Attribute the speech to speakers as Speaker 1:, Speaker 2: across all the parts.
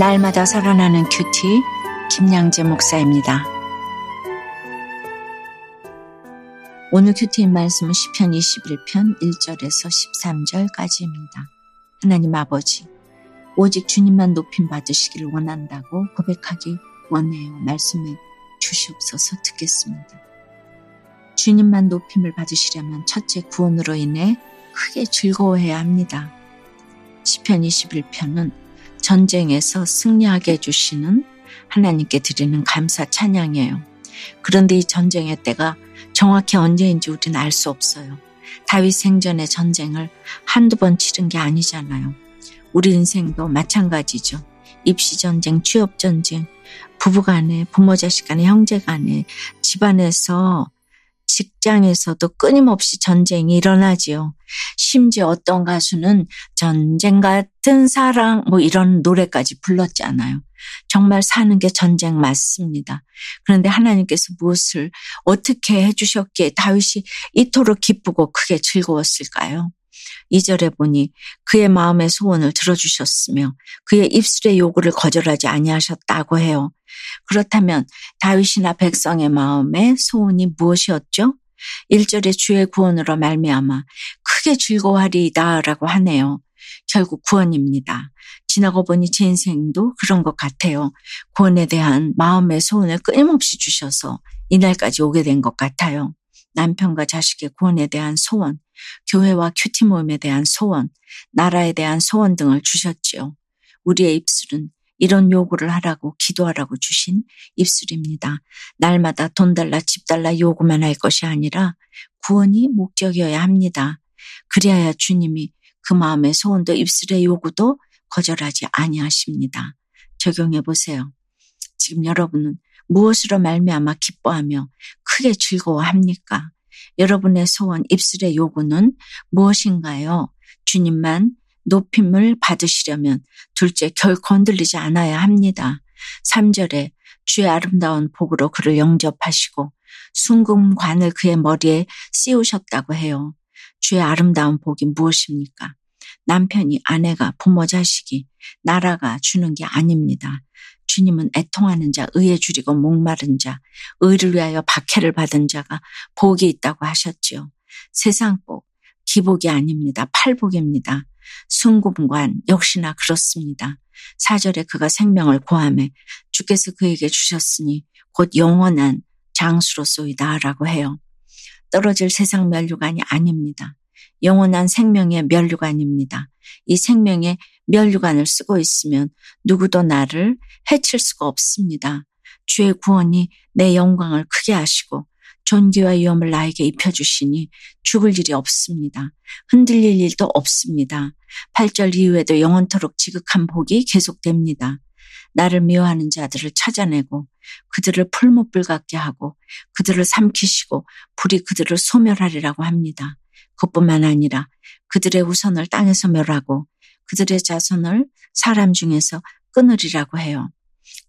Speaker 1: 날마다 살아나는 큐티 김양재 목사입니다. 오늘 큐티인 말씀은 시편 21편 1절에서 13절까지입니다. 하나님 아버지, 오직 주님만 높임 받으시기를 원한다고 고백하기 원해요. 말씀해 주시옵소서 듣겠습니다. 주님만 높임을 받으시려면 첫째 구원으로 인해 크게 즐거워해야 합니다. 시편 21편은 전쟁에서 승리하게 해주시는 하나님께 드리는 감사 찬양이에요. 그런데 이 전쟁의 때가 정확히 언제인지 우리는 알 수 없어요. 다윗 생전의 전쟁을 한두 번 치른 게 아니잖아요. 우리 인생도 마찬가지죠. 입시 전쟁, 취업 전쟁, 부부 간에, 부모 자식 간에, 형제 간에, 집안에서 직장에서도 끊임없이 전쟁이 일어나지요. 심지어 어떤 가수는 전쟁 같은 사랑 뭐 이런 노래까지 불렀잖아요. 정말 사는 게 전쟁 맞습니다. 그런데 하나님께서 무엇을 어떻게 해주셨기에 다윗이 이토록 기쁘고 크게 즐거웠을까요? 2절에 보니 그의 마음의 소원을 들어주셨으며 그의 입술의 요구를 거절하지 아니하셨다고 해요. 그렇다면 다윗이나 백성의 마음의 소원이 무엇이었죠? 1절에 주의 구원으로 말미암아 크게 즐거워하리이다라고 하네요. 결국 구원입니다. 지나고 보니 제 인생도 그런 것 같아요. 구원에 대한 마음의 소원을 끊임없이 주셔서 이날까지 오게 된 것 같아요. 남편과 자식의 구원에 대한 소원, 교회와 큐티 모임에 대한 소원, 나라에 대한 소원 등을 주셨지요. 우리의 입술은 이런 요구를 하라고 기도하라고 주신 입술입니다. 날마다 돈 달라 집 달라 요구만 할 것이 아니라 구원이 목적이어야 합니다. 그리하여 주님이 그 마음의 소원도 입술의 요구도 거절하지 아니하십니다. 적용해 보세요. 지금 여러분은 무엇으로 말미암아 기뻐하며 크게 즐거워합니까? 여러분의 소원, 입술의 요구는 무엇인가요? 주님만 높임을 받으시려면 둘째 결코 흔들리지 않아야 합니다. 3절에 주의 아름다운 복으로 그를 영접하시고 순금관을 그의 머리에 씌우셨다고 해요. 주의 아름다운 복이 무엇입니까? 남편이 아내가 부모 자식이 나라가 주는 게 아닙니다. 주님은 애통하는 자, 의에 줄이고 목마른 자, 의를 위하여 박해를 받은 자가 복이 있다고 하셨지요. 세상 복, 기복이 아닙니다. 팔복입니다. 순금관 역시나 그렇습니다. 사절에 그가 생명을 고함해 주께서 그에게 주셨으니 곧 영원한 장수로소이다라고 해요. 떨어질 세상 멸류관이 아닙니다. 영원한 생명의 멸류관입니다. 이 생명의 멸류관을 쓰고 있으면 누구도 나를 해칠 수가 없습니다. 주의 구원이 내 영광을 크게 하시고 존귀와 위엄을 나에게 입혀주시니 죽을 일이 없습니다. 흔들릴 일도 없습니다. 8절 이후에도 영원토록 지극한 복이 계속됩니다. 나를 미워하는 자들을 찾아내고 그들을 풀무불 같게 하고 그들을 삼키시고 불이 그들을 소멸하리라고 합니다. 그뿐만 아니라 그들의 우선을 땅에서 멸하고 그들의 자손을 사람 중에서 끊으리라고 해요.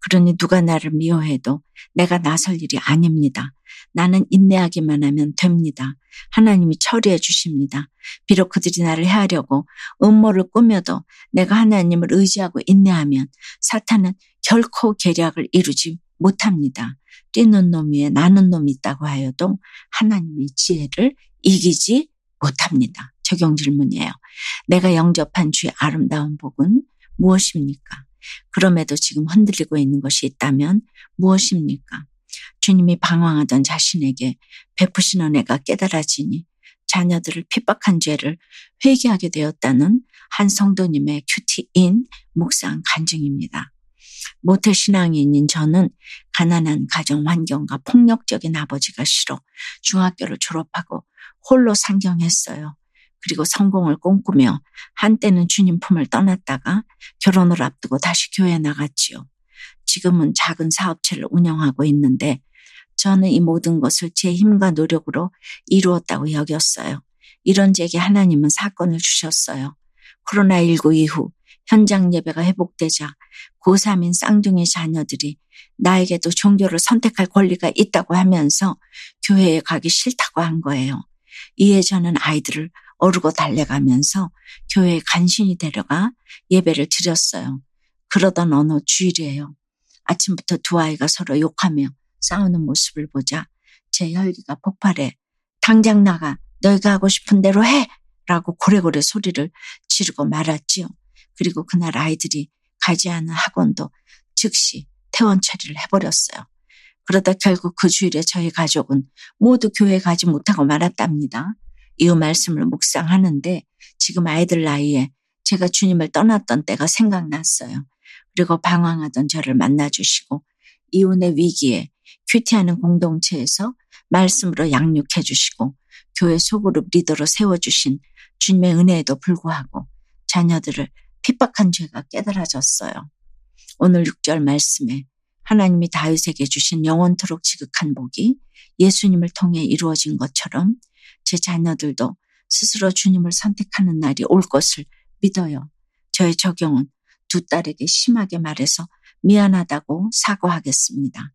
Speaker 1: 그러니 누가 나를 미워해도 내가 나설 일이 아닙니다. 나는 인내하기만 하면 됩니다. 하나님이 처리해 주십니다. 비록 그들이 나를 해하려고 음모를 꾸며도 내가 하나님을 의지하고 인내하면 사탄은 결코 계략을 이루지 못합니다. 뛰는 놈 위에 나는 놈이 있다고 하여도 하나님의 지혜를 이기지 못합니다. 적용 질문이에요. 내가 영접한 주의 아름다운 복은 무엇입니까? 그럼에도 지금 흔들리고 있는 것이 있다면 무엇입니까? 주님이 방황하던 자신에게 베푸신 은혜가 깨달아지니 자녀들을 핍박한 죄를 회개하게 되었다는 한 성도님의 큐티인 묵상 간증입니다. 모태 신앙인인 저는 가난한 가정 환경과 폭력적인 아버지가 싫어 중학교를 졸업하고 홀로 상경했어요. 그리고 성공을 꿈꾸며 한때는 주님 품을 떠났다가 결혼을 앞두고 다시 교회에 나갔지요. 지금은 작은 사업체를 운영하고 있는데 저는 이 모든 것을 제 힘과 노력으로 이루었다고 여겼어요. 이런 제게 하나님은 사건을 주셨어요. 코로나19 이후 현장 예배가 회복되자 고3인 쌍둥이 자녀들이 나에게도 종교를 선택할 권리가 있다고 하면서 교회에 가기 싫다고 한 거예요. 이에 저는 아이들을 어르고 달래가면서 교회에 간신히 데려가 예배를 드렸어요. 그러던 어느 주일이에요. 아침부터 두 아이가 서로 욕하며 싸우는 모습을 보자 제 혈기가 폭발해 당장 나가 너희가 하고 싶은 대로 해! 라고 고래고래 소리를 지르고 말았지요. 그리고 그날 아이들이 가지 않은 학원도 즉시 퇴원 처리를 해버렸어요. 그러다 결국 그 주일에 저희 가족은 모두 교회 가지 못하고 말았답니다. 이 말씀을 묵상하는데 지금 아이들 나이에 제가 주님을 떠났던 때가 생각났어요. 그리고 방황하던 저를 만나주시고 이혼의 위기에 큐티하는 공동체에서 말씀으로 양육해 주시고 교회 소그룹 리더로 세워주신 주님의 은혜에도 불구하고 자녀들을 핍박한 죄가 깨달아졌어요. 오늘 6절 말씀에 하나님이 다윗에게 주신 영원토록 지극한 복이 예수님을 통해 이루어진 것처럼 제 자녀들도 스스로 주님을 선택하는 날이 올 것을 믿어요. 저의 적용은 두 딸에게 심하게 말해서 미안하다고 사과하겠습니다.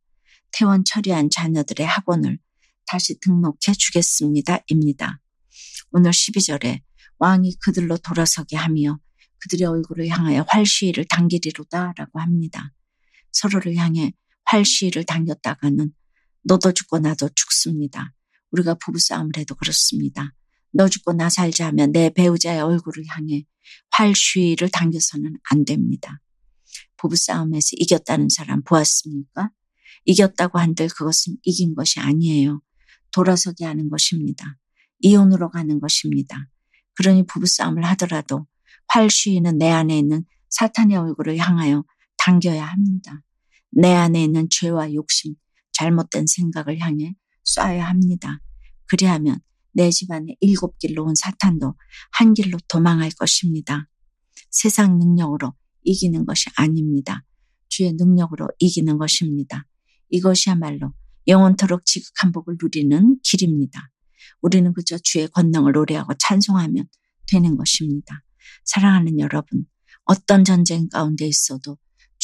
Speaker 1: 퇴원 처리한 자녀들의 학원을 다시 등록해 주겠습니다. 입니다. 오늘 12절에 왕이 그들로 돌아서게 하며 그들의 얼굴을 향하여 활시위를 당기리로다 라고 합니다. 서로를 향해 활시위를 당겼다가는 너도 죽고 나도 죽습니다. 우리가 부부싸움을 해도 그렇습니다. 너 죽고 나 살자 하면 내 배우자의 얼굴을 향해 활시위를 당겨서는 안 됩니다. 부부싸움에서 이겼다는 사람 보았습니까? 이겼다고 한들 그것은 이긴 것이 아니에요. 돌아서게 하는 것입니다. 이혼으로 가는 것입니다. 그러니 부부싸움을 하더라도 활시위는 내 안에 있는 사탄의 얼굴을 향하여 당겨야 합니다. 내 안에 있는 죄와 욕심, 잘못된 생각을 향해 쏴야 합니다. 그리하면 내 집안에 일곱 길로 온 사탄도 한 길로 도망할 것입니다. 세상 능력으로 이기는 것이 아닙니다. 주의 능력으로 이기는 것입니다. 이것이야말로 영원토록 지극한 복을 누리는 길입니다. 우리는 그저 주의 권능을 노래하고 찬송하면 되는 것입니다. 사랑하는 여러분, 어떤 전쟁 가운데 있어도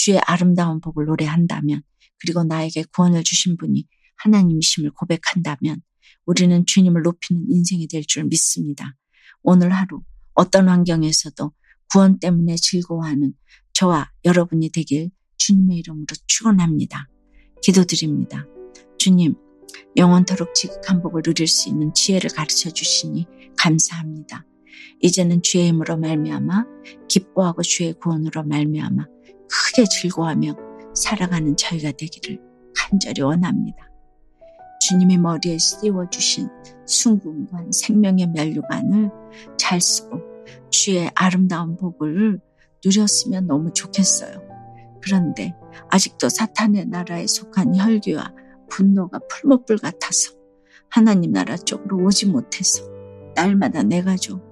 Speaker 1: 주의 아름다운 복을 노래한다면 그리고 나에게 구원을 주신 분이 하나님이심을 고백한다면 우리는 주님을 높이는 인생이 될 줄 믿습니다. 오늘 하루 어떤 환경에서도 구원 때문에 즐거워하는 저와 여러분이 되길 주님의 이름으로 축원합니다. 기도드립니다. 주님, 영원토록 지극한 복을 누릴 수 있는 지혜를 가르쳐 주시니 감사합니다. 이제는 주의 힘으로 말미암아 기뻐하고 주의 구원으로 말미암아 크게 즐거워하며 살아가는 저희가 되기를 간절히 원합니다. 주님이 머리에 씌워주신 순금관 생명의 면류관을 잘 쓰고 주의 아름다운 복을 누렸으면 너무 좋겠어요. 그런데 아직도 사탄의 나라에 속한 혈기와 분노가 풀목불 같아서 하나님 나라 쪽으로 오지 못해서 날마다 내 가족,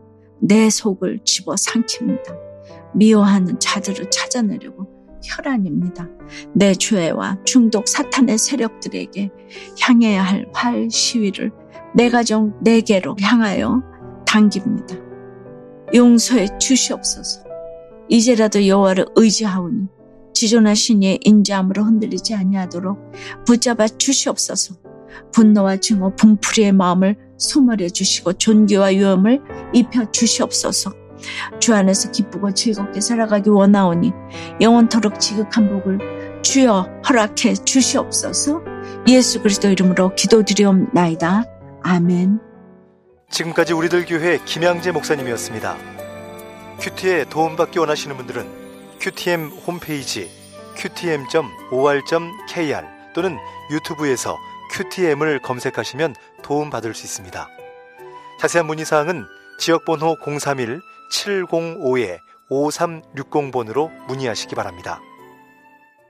Speaker 1: 내 속을 집어 삼킵니다. 미워하는 자들을 찾아내려고 혈안입니다. 내 죄와 중독 사탄의 세력들에게 향해야 할 활 시위를 내 가정 내게로 향하여 당깁니다. 용서해 주시옵소서. 이제라도 여호와를 의지하오니 지존하신 이의 인자함으로 흔들리지 아니하도록 붙잡아 주시옵소서. 분노와 증오, 분풀이의 마음을 소멸해 주시고 존귀와 유엄을 입혀 주시옵소서. 주 안에서 기쁘고 즐겁게 살아가기 원하오니 영원토록 지극한 복을 주여 허락해 주시옵소서. 예수 그리스도 이름으로 기도드리옵나이다. 아멘.
Speaker 2: 지금까지 우리들 교회 김양재 목사님이었습니다. 큐티에 도움받기 원하시는 분들은 큐티엠 홈페이지 qtm.or.kr 또는 유튜브에서 큐티엠을 검색하시면 도움받을 수 있습니다. 자세한 문의사항은 지역번호 031-705-5360번으로 문의하시기 바랍니다.